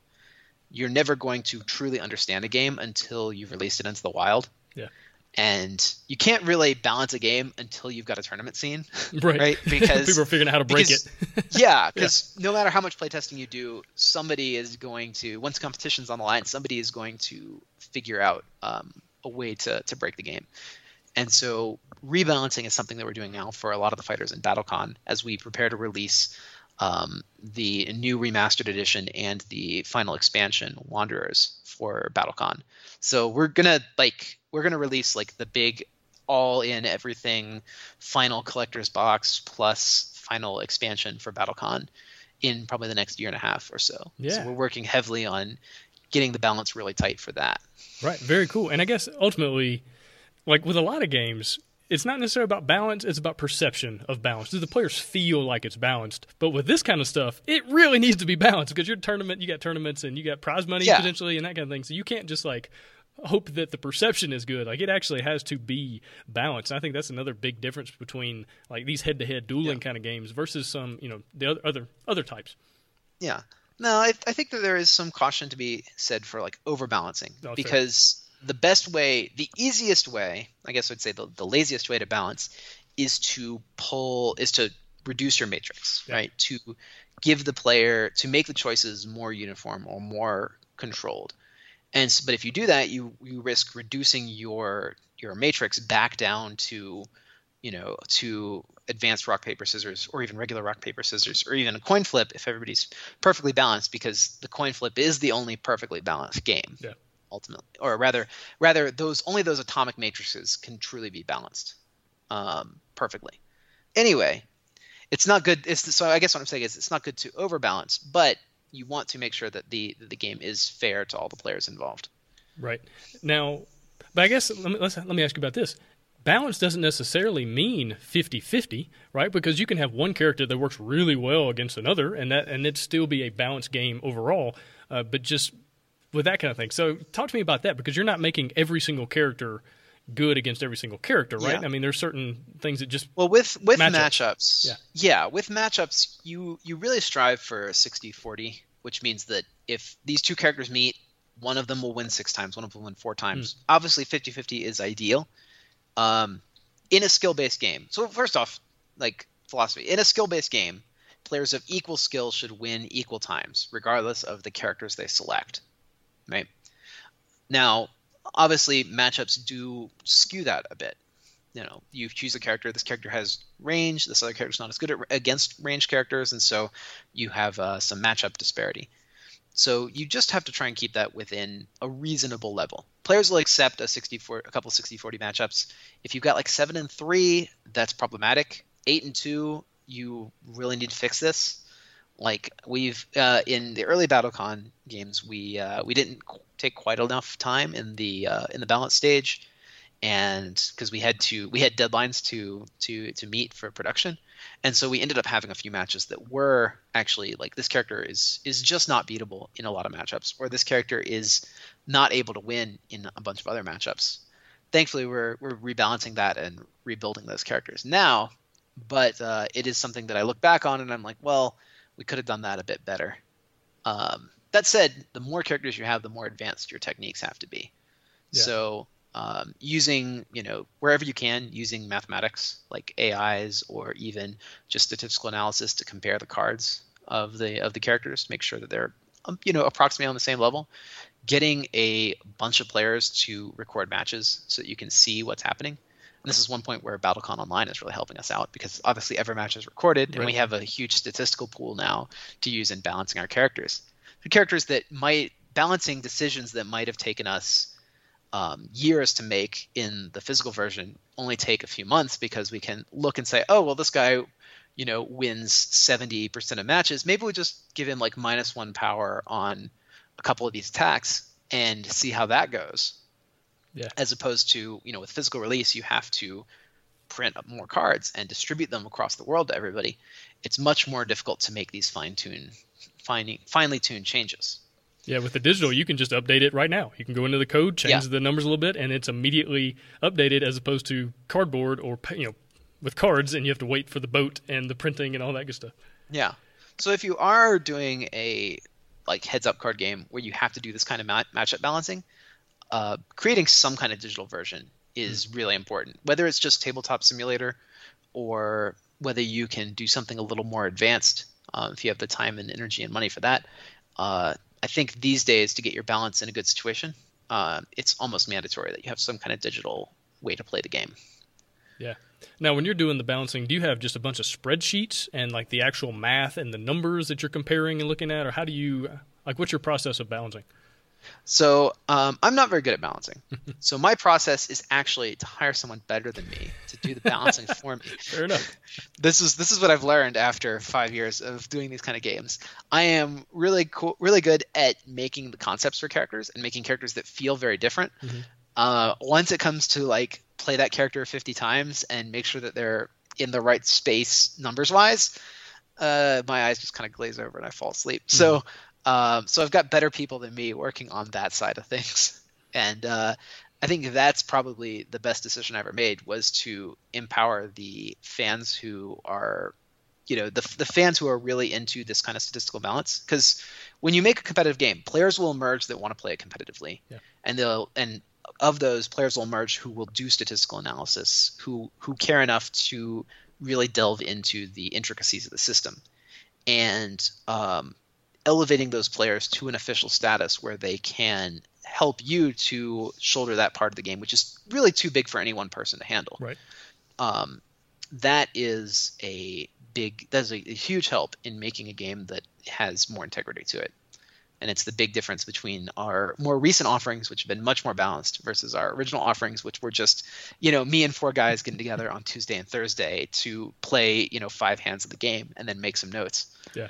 you're never going to truly understand a game until you've released it into the wild. Yeah. And you can't really balance a game until you've got a tournament scene, right? right? Because people are figuring out how to break because, it. yeah, because yeah. no matter how much playtesting you do, somebody is going to once competition's on the line, somebody is going to figure out um, a way to to break the game. And so rebalancing is something that we're doing now for a lot of the fighters in BattleCon as we prepare to release um, the new remastered edition and the final expansion, Wanderers, for BattleCon. So we're gonna like we're gonna release like the big all in everything final collector's box plus final expansion for BattleCon in probably the next year and a half or so. Yeah. So we're working heavily on getting the balance really tight for that. Right. Very cool. And I guess ultimately like with a lot of games, it's not necessarily about balance, it's about perception of balance. Do the players feel like it's balanced? But with this kind of stuff, it really needs to be balanced because your tournament, you got tournaments and you got prize money yeah. potentially and that kind of thing. So you can't just like hope that the perception is good. Like it actually has to be balanced. And I think that's another big difference between like these head-to-head dueling yeah. kind of games versus some, you know, the other other other types. Yeah. No, I, I think that there is some caution to be said for like overbalancing oh, because the best way, the easiest way, I guess I'd say the, the laziest way to balance is to pull, is to reduce your matrix, yeah. right? To give the player, to make the choices more uniform or more controlled. And but if you do that, you you risk reducing your your matrix back down to, you know, to advanced rock paper scissors or even regular rock paper scissors or even a coin flip if everybody's perfectly balanced because the coin flip is the only perfectly balanced game. Yeah ultimately, or rather, rather those only those atomic matrices can truly be balanced um, perfectly. Anyway, it's not good. It's so I guess what I'm saying is it's not good to overbalance, but you want to make sure that the the game is fair to all the players involved. Right now, but I guess let me let me ask you about this. Balance doesn't necessarily mean 50-50, right? Because you can have one character that works really well against another, and that and it still be a balanced game overall. Uh, but just with that kind of thing. So talk to me about that because you're not making every single character good against every single character, right? Yeah. I mean, there's certain things that just well with with matchups. matchups. Yeah, yeah, with matchups, you you really strive for 60-40, which means that if these two characters meet, one of them will win six times, one of them will win four times. Mm. Obviously, 50-50 is ideal. Um, in a skill-based game. So first off, like philosophy, in a skill-based game, players of equal skill should win equal times, regardless of the characters they select right? Now, obviously, matchups do skew that a bit. you know you choose a character this character has range this other character's not as good at, against range characters and so you have uh, some matchup disparity. So you just have to try and keep that within a reasonable level. Players will accept a 64 a couple 60 40 matchups. If you've got like 7 and 3 that's problematic. 8 and 2 you really need to fix this like we've uh, in the early BattleCon games we uh, we didn't take quite enough time in the uh, in the balance stage and because we had to we had deadlines to to to meet for production. And so we ended up having a few matches that were actually like this character is is just not beatable in a lot of matchups or this character is not able to win in a bunch of other matchups. Thankfully we're we're rebalancing that and rebuilding those characters now but uh, it is something that i look back on and i'm like well we could have done that a bit better um, that said the more characters you have the more advanced your techniques have to be yeah. so um, using you know wherever you can using mathematics like AIs or even just statistical analysis to compare the cards of the of the characters to make sure that they're um, you know approximately on the same level. Getting a bunch of players to record matches so that you can see what's happening. And this is one point where BattleCon Online is really helping us out because obviously every match is recorded, right. and we have a huge statistical pool now to use in balancing our characters. The characters that might balancing decisions that might have taken us um, years to make in the physical version only take a few months because we can look and say, oh, well, this guy, you know, wins 70% of matches. Maybe we just give him like minus one power on a couple of these attacks and see how that goes. Yeah. As opposed to, you know, with physical release, you have to print up more cards and distribute them across the world to everybody. It's much more difficult to make these fine tune, finely tuned changes. Yeah, with the digital, you can just update it right now. You can go into the code, change yeah. the numbers a little bit, and it's immediately updated as opposed to cardboard or you know with cards, and you have to wait for the boat and the printing and all that good stuff. Yeah. So if you are doing a like heads up card game where you have to do this kind of mat- matchup balancing, uh, creating some kind of digital version is mm. really important. Whether it's just tabletop simulator or whether you can do something a little more advanced, uh, if you have the time and energy and money for that, uh, I think these days to get your balance in a good situation, uh, it's almost mandatory that you have some kind of digital way to play the game. Yeah. Now, when you're doing the balancing, do you have just a bunch of spreadsheets and like the actual math and the numbers that you're comparing and looking at, or how do you like? What's your process of balancing? So um, I'm not very good at balancing. so my process is actually to hire someone better than me to do the balancing for me. Fair enough. This is this is what I've learned after five years of doing these kind of games. I am really cool, really good at making the concepts for characters and making characters that feel very different. Mm-hmm. Uh, once it comes to like play that character 50 times and make sure that they're in the right space numbers wise, uh, my eyes just kind of glaze over and I fall asleep. Mm-hmm. So um, so I've got better people than me working on that side of things, and uh, I think that's probably the best decision I ever made was to empower the fans who are, you know, the the fans who are really into this kind of statistical balance. Because when you make a competitive game, players will emerge that want to play it competitively, yeah. and they'll and of those players will emerge who will do statistical analysis, who who care enough to really delve into the intricacies of the system, and um, elevating those players to an official status where they can help you to shoulder that part of the game, which is really too big for any one person to handle. Right. Um, that is a big, that's a, a huge help in making a game that has more integrity to it. And it's the big difference between our more recent offerings, which have been much more balanced, versus our original offerings, which were just, you know, me and four guys getting together on Tuesday and Thursday to play, you know, five hands of the game and then make some notes. Yeah.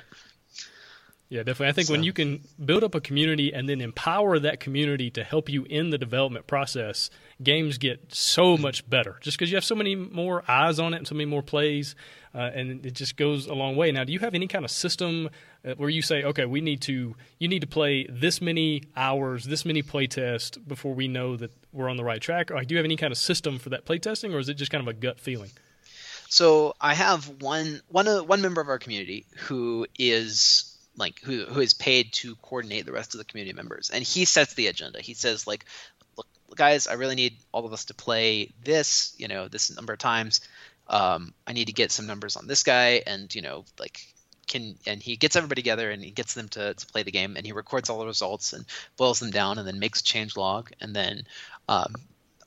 Yeah, definitely. I think so. when you can build up a community and then empower that community to help you in the development process, games get so much better just because you have so many more eyes on it and so many more plays, uh, and it just goes a long way. Now, do you have any kind of system uh, where you say, okay, we need to, you need to play this many hours, this many play tests before we know that we're on the right track? Or like, do you have any kind of system for that play testing, or is it just kind of a gut feeling? So I have one one uh, one member of our community who is like who who is paid to coordinate the rest of the community members, and he sets the agenda. He says like, look, guys, I really need all of us to play this, you know, this number of times. Um, I need to get some numbers on this guy, and you know, like can and he gets everybody together and he gets them to, to play the game and he records all the results and boils them down and then makes a change log and then um,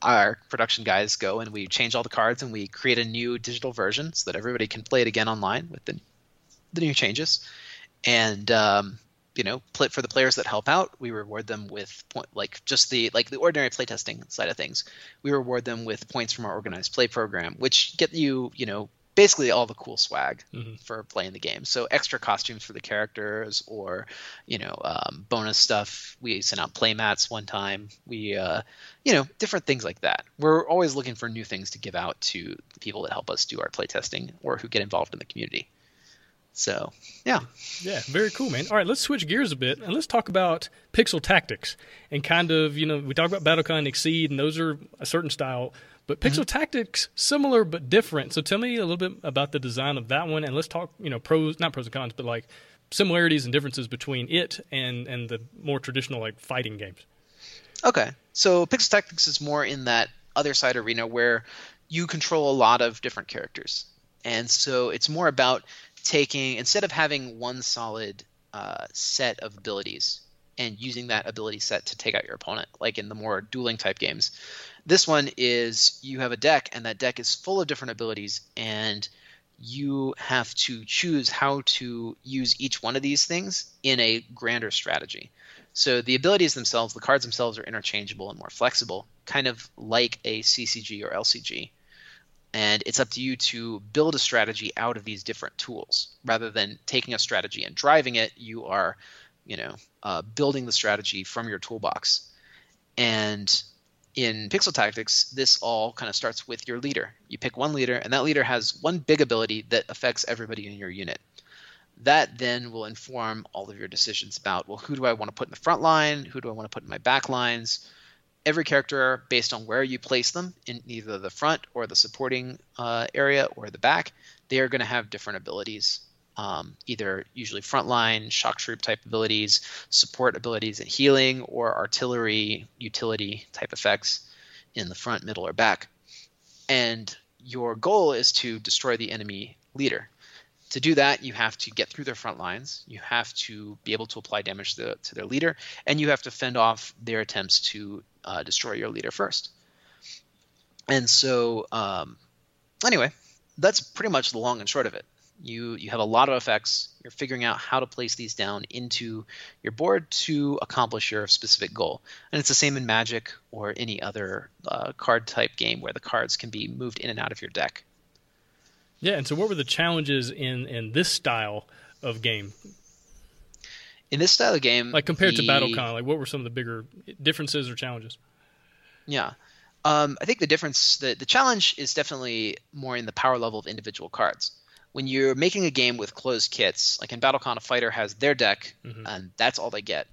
our production guys go and we change all the cards and we create a new digital version so that everybody can play it again online with the, the new changes. And um, you know, play, for the players that help out, we reward them with point, like just the like the ordinary playtesting side of things. We reward them with points from our organized play program, which get you, you know, basically all the cool swag mm-hmm. for playing the game. So extra costumes for the characters, or you know, um, bonus stuff. We sent out play mats one time. We, uh, you know, different things like that. We're always looking for new things to give out to the people that help us do our playtesting or who get involved in the community. So, yeah. Yeah, very cool, man. All right, let's switch gears a bit and let's talk about pixel tactics and kind of, you know, we talk about Battlecon Exceed, and those are a certain style, but pixel mm-hmm. tactics similar but different. So tell me a little bit about the design of that one, and let's talk, you know, pros, not pros and cons, but like similarities and differences between it and and the more traditional like fighting games. Okay, so pixel tactics is more in that other side arena where you control a lot of different characters. And so it's more about taking instead of having one solid uh, set of abilities and using that ability set to take out your opponent, like in the more dueling type games. This one is you have a deck, and that deck is full of different abilities, and you have to choose how to use each one of these things in a grander strategy. So the abilities themselves, the cards themselves, are interchangeable and more flexible, kind of like a CCG or LCG and it's up to you to build a strategy out of these different tools. Rather than taking a strategy and driving it you are you know uh, building the strategy from your toolbox. And in pixel tactics this all kind of starts with your leader. You pick one leader and that leader has one big ability that affects everybody in your unit. That then will inform all of your decisions about well who do i want to put in the front line? Who do i want to put in my back lines every character based on where you place them in either the front or the supporting uh, area or the back they are going to have different abilities. Um, either usually frontline shock troop type abilities support abilities and healing or artillery utility type effects in the front middle or back. And your goal is to destroy the enemy leader. To do that, you have to get through their front lines. You have to be able to apply damage to, to their leader, and you have to fend off their attempts to uh, destroy your leader first. And so, um, anyway, that's pretty much the long and short of it. You you have a lot of effects. You're figuring out how to place these down into your board to accomplish your specific goal. And it's the same in Magic or any other uh, card type game where the cards can be moved in and out of your deck. Yeah, and so what were the challenges in in this style of game? In this style of game, like compared the, to BattleCon, like what were some of the bigger differences or challenges? Yeah, um, I think the difference, the the challenge is definitely more in the power level of individual cards. When you're making a game with closed kits, like in BattleCon, a fighter has their deck, mm-hmm. and that's all they get.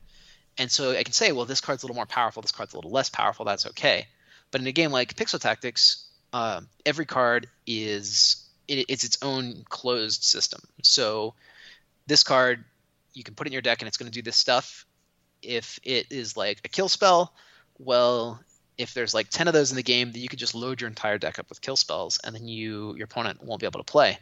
And so I can say, well, this card's a little more powerful, this card's a little less powerful. That's okay. But in a game like Pixel Tactics, uh, every card is it, it's its own closed system. So this card, you can put it in your deck and it's going to do this stuff. If it is like a kill spell, well, if there's like 10 of those in the game, then you could just load your entire deck up with kill spells and then you your opponent won't be able to play.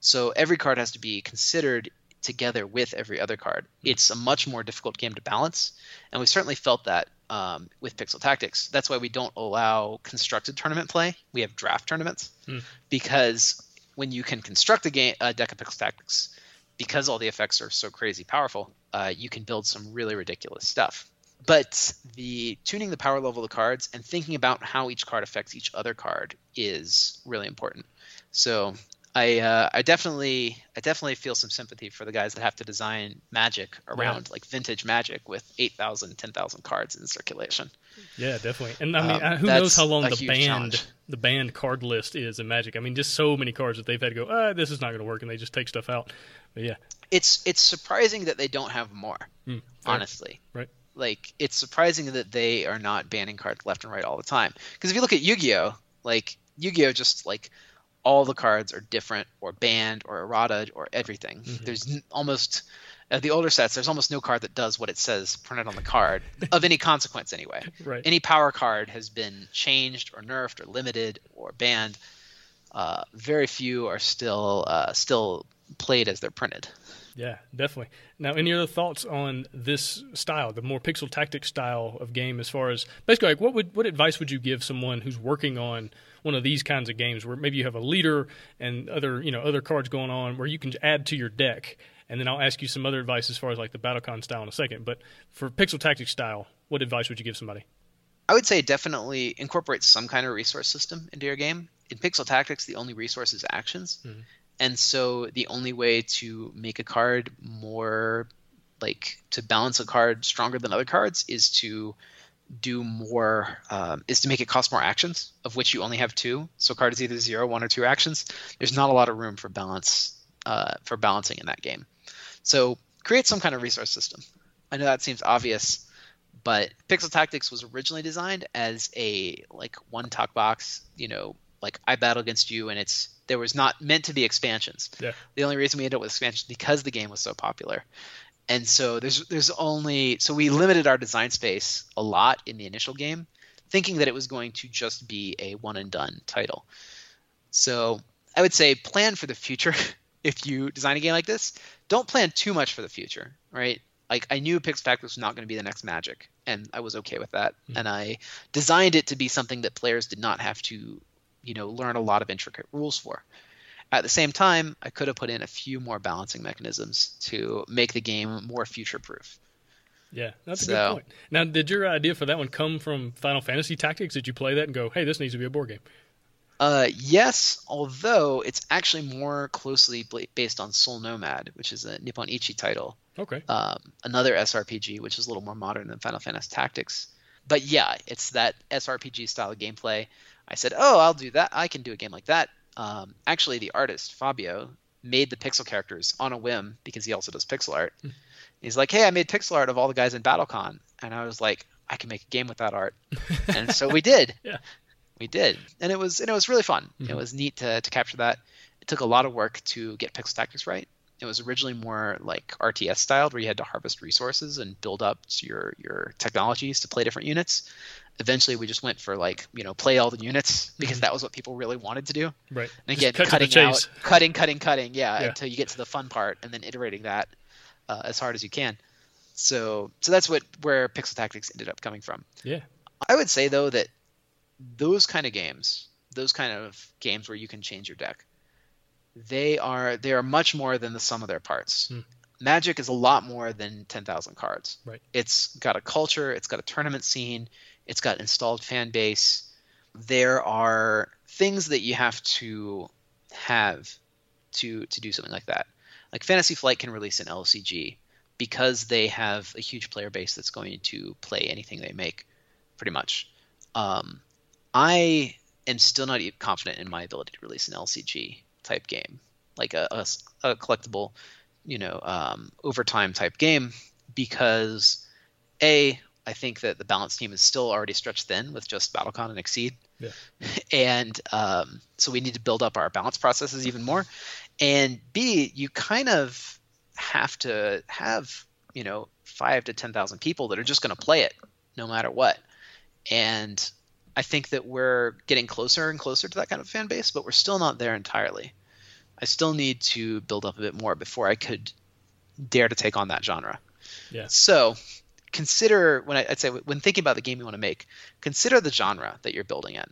So every card has to be considered together with every other card. It's a much more difficult game to balance, and we certainly felt that um, with Pixel Tactics. That's why we don't allow constructed tournament play. We have draft tournaments mm. because when you can construct a game a deck of pixel tactics because all the effects are so crazy powerful uh, you can build some really ridiculous stuff but the tuning the power level of the cards and thinking about how each card affects each other card is really important so I uh, I definitely I definitely feel some sympathy for the guys that have to design Magic around yeah. like vintage Magic with 8,000, 10,000 cards in circulation. Yeah, definitely. And I mean, um, who knows how long the banned challenge. the banned card list is in Magic? I mean, just so many cards that they've had to go. Ah, this is not going to work, and they just take stuff out. But yeah, it's it's surprising that they don't have more. Mm, honestly, right. Like it's surprising that they are not banning cards left and right all the time. Because if you look at Yu-Gi-Oh, like Yu-Gi-Oh, just like all the cards are different or banned or errata or everything. Mm-hmm. There's n- almost uh, the older sets. There's almost no card that does what it says printed on the card of any consequence anyway. Right. Any power card has been changed or nerfed or limited or banned. Uh, very few are still uh, still played as they're printed. Yeah, definitely. Now, any other thoughts on this style, the more pixel tactic style of game? As far as basically, like, what would what advice would you give someone who's working on one of these kinds of games, where maybe you have a leader and other you know other cards going on, where you can add to your deck, and then I'll ask you some other advice as far as like the BattleCon style in a second. But for pixel tactic style, what advice would you give somebody? I would say definitely incorporate some kind of resource system into your game. In Pixel Tactics, the only resource is actions. Mm-hmm. And so the only way to make a card more like to balance a card stronger than other cards is to do more um, is to make it cost more actions of which you only have two. So card is either zero one or two actions. There's not a lot of room for balance uh, for balancing in that game. So create some kind of resource system. I know that seems obvious but pixel tactics was originally designed as a like one talk box you know like i battle against you and it's there was not meant to be expansions. Yeah. The only reason we ended up with expansions because the game was so popular. And so there's there's only so we limited our design space a lot in the initial game, thinking that it was going to just be a one and done title. So I would say plan for the future if you design a game like this. Don't plan too much for the future, right? Like I knew Pixel Tactics was not going to be the next Magic, and I was okay with that. Mm-hmm. And I designed it to be something that players did not have to you know learn a lot of intricate rules for. At the same time, I could have put in a few more balancing mechanisms to make the game more future proof. Yeah, that's so, a good point. Now, did your idea for that one come from Final Fantasy Tactics? Did you play that and go, "Hey, this needs to be a board game"? Uh, yes, although it's actually more closely based on Soul Nomad, which is a Nippon Ichi title. Okay. Um, another SRPG, which is a little more modern than Final Fantasy Tactics. But yeah, it's that SRPG style gameplay. I said, "Oh, I'll do that. I can do a game like that." Um, actually, the artist Fabio made the pixel characters on a whim because he also does pixel art. Hmm. He's like, "Hey, I made pixel art of all the guys in BattleCon," and I was like, "I can make a game with that art," and so we did. yeah, we did, and it was and it was really fun. Mm-hmm. It was neat to to capture that. It took a lot of work to get pixel tactics right. It was originally more like RTS styled, where you had to harvest resources and build up your your technologies to play different units. Eventually we just went for like you know play all the units because mm-hmm. that was what people really wanted to do. Right. And again cut cutting out cutting cutting cutting yeah, yeah, until you get to the fun part and then iterating that uh, as hard as you can. So so that's what where pixel tactics ended up coming from. Yeah. I would say though that those kind of games those kind of games where you can change your deck they are they are much more than the sum of their parts hmm. magic is a lot more than 10,000 cards right it's got a culture it's got a tournament scene it's got installed fan base. There are things that you have to have to to do something like that. Like Fantasy Flight can release an LCG because they have a huge player base that's going to play anything they make, pretty much. Um, I am still not confident in my ability to release an LCG type game, like a, a, a collectible, you know, um, overtime type game, because a I think that the balance team is still already stretched thin with just BattleCon and Exceed. Yeah. And um, so we need to build up our balance processes even more. And B, you kind of have to have, you know, five to 10,000 people that are just going to play it no matter what. And I think that we're getting closer and closer to that kind of fan base, but we're still not there entirely. I still need to build up a bit more before I could dare to take on that genre. Yeah. So consider when I, would say when thinking about the game you want to make, consider the genre that you're building in.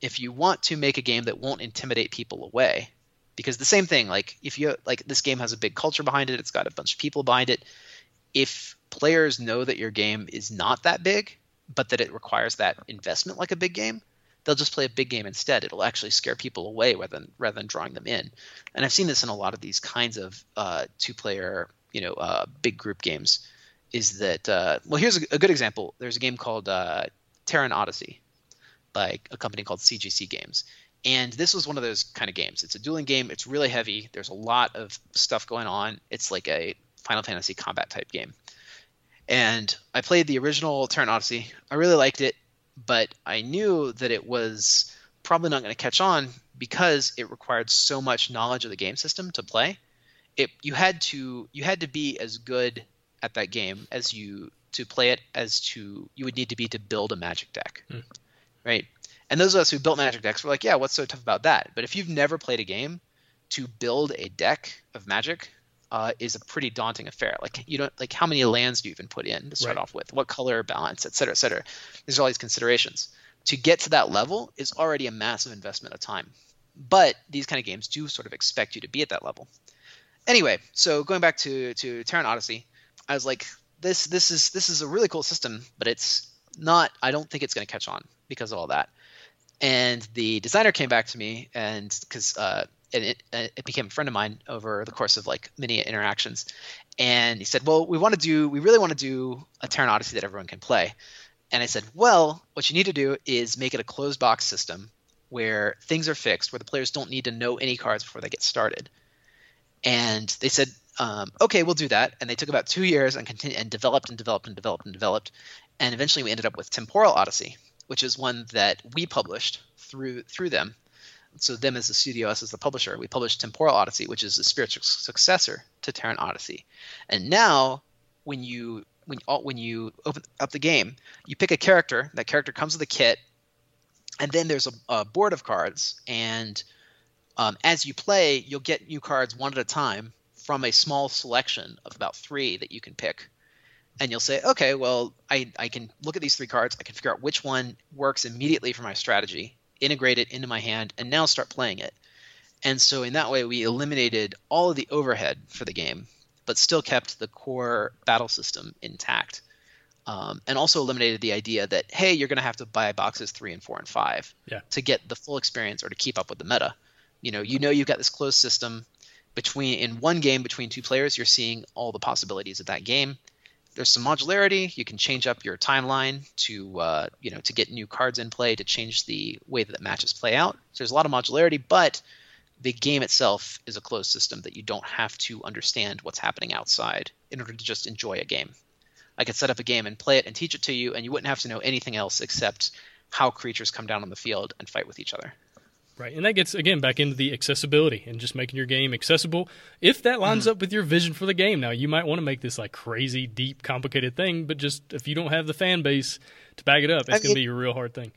If you want to make a game that won't intimidate people away, because the same thing, like if you like this game has a big culture behind it, it's got a bunch of people behind it. If players know that your game is not that big, but that it requires that investment like a big game, they'll just play a big game instead. It'll actually scare people away rather than rather than drawing them in. And I've seen this in a lot of these kinds of uh, two-player, you know, uh, big group games is that uh, well here's a, a, good example. There's a game called uh, terran odyssey by a company called cgc games. And this was one of those kind of games. It's a dueling game. It's really heavy. There's a lot of stuff going on. It's like a final fantasy combat type game and i played the original terran odyssey i really liked it but i knew that it was probably not going to catch on because it required so much knowledge of the game system to play it you had to you had to be as good at that game as you to play it as to you would need to be to build a magic deck, mm. right? And those of us who built magic decks were like, yeah, what's so tough about that? But if you've never played a game, to build a deck of Magic uh, is a pretty daunting affair. Like you don't like how many lands do you even put in to start Right. off with? What color balance, et cetera, et cetera. There's all these considerations. To get to that level is already a massive investment of time. But these kind of games do sort of expect you to be at that level. Anyway, so going back to to Terran Odyssey, I was like, this this is this is a really cool system, but it's not. I don't think it's going to catch on because of all that. And the designer came back to me, and because uh, and it, it became a friend of mine over the course of like many interactions, and he said, "Well, we want to do, we really want to do a Terran Odyssey that everyone can play." And I said, "Well, what you need to do is make it a closed box system where things are fixed, where the players don't need to know any cards before they get started." And they said, um, "Okay, we'll do that." And they took about two years and continued and developed and developed and developed and developed, and eventually we ended up with Temporal Odyssey, which is one that we published through through them. So them as the studio, us as the publisher, we published Temporal Odyssey, which is the spiritual successor to Terran Odyssey. And now, when you when when you open up the game, you pick a character. That character comes with a kit, and then there's a, a board of cards. And um, as you play, you'll get new cards one at a time from a small selection of about three that you can pick. And you'll say, okay, well, I, I can look at these three cards. I can figure out which one works immediately for my strategy, integrate it into my hand, and now start playing it. And so in that way, we eliminated all of the overhead for the game, but still kept the core battle system intact. Um, and also eliminated the idea that hey, you're going to have to buy boxes three and four and five Yeah. to get the full experience or to keep up with the meta. You know, you know you've got this closed system between in one game between two players. You're seeing all the possibilities of that game. There's some modularity. You can change up your timeline to uh, you know to get new cards in play to change the way that matches play out. So there's a lot of modularity, but the game itself is a closed system that you don't have to understand what's happening outside in order to just enjoy a game. I could set up a game and play it and teach it to you, and you wouldn't have to know anything else except how creatures come down on the field and fight with each other. Right, and that gets again back into the accessibility and just making your game accessible. If that lines Mm-hmm. up with your vision for the game, now you might want to make this like crazy, deep, complicated thing, but just if you don't have the fan base to back it up, it's I going to be a real hard thing.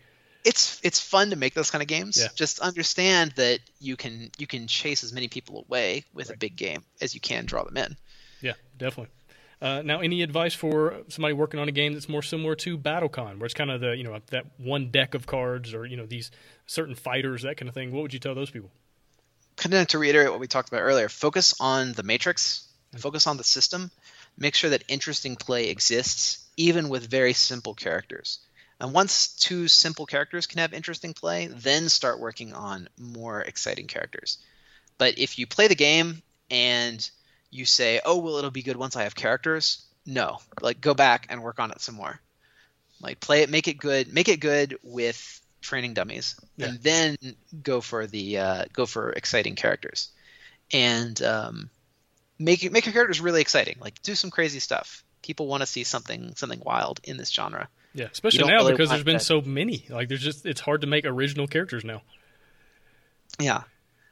It's it's fun to make those kind of games. Yeah. Just understand that you can you can chase as many people away with a big game as you can draw them in. Yeah, definitely. Uh, now, any advice for somebody working on a game that's more similar to BattleCon, where it's kind of the you know that one deck of cards, or you know these certain fighters, that kind of thing? What would you tell those people? kind of to reiterate what we talked about earlier, focus on the matrix, focus on the system, make sure that interesting play exists, even with very simple characters. And once two simple characters can have interesting play, then start working on more exciting characters. But if you play the game and you say, "Oh, well, it'll be good once I have characters," no, like go back and work on it some more. Like play it, make it good, make it good with training dummies, Yeah. and then go for the uh, go for exciting characters, and um, make make your characters really exciting. Like do some crazy stuff. People want to see something something wild in this genre. Yeah, especially now really because there's been that- so many. Like, there's just it's hard to make original characters now. Yeah.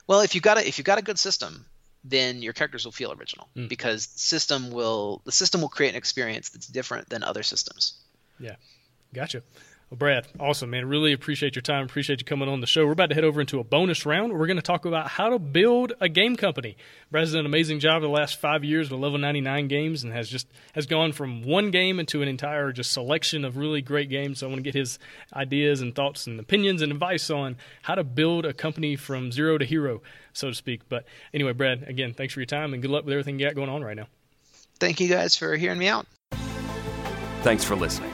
Well, if you got a if you got a good system, then your characters will feel original Mm. because the system will the system will create an experience that's different than other systems. Yeah, gotcha. Well, Brad, awesome, man. Really appreciate your time. Appreciate you coming on the show. We're about to head over into a bonus round. We're going to talk about how to build a game company. Brad's done an amazing job the last five years with level 99 games and has just has gone from one game into an entire just selection of really great games. So I want to get his ideas and thoughts and opinions and advice on how to build a company from zero to hero, so to speak. But anyway, Brad, again, thanks for your time and good luck with everything you got going on right now. Thank you guys for hearing me out. Thanks for listening.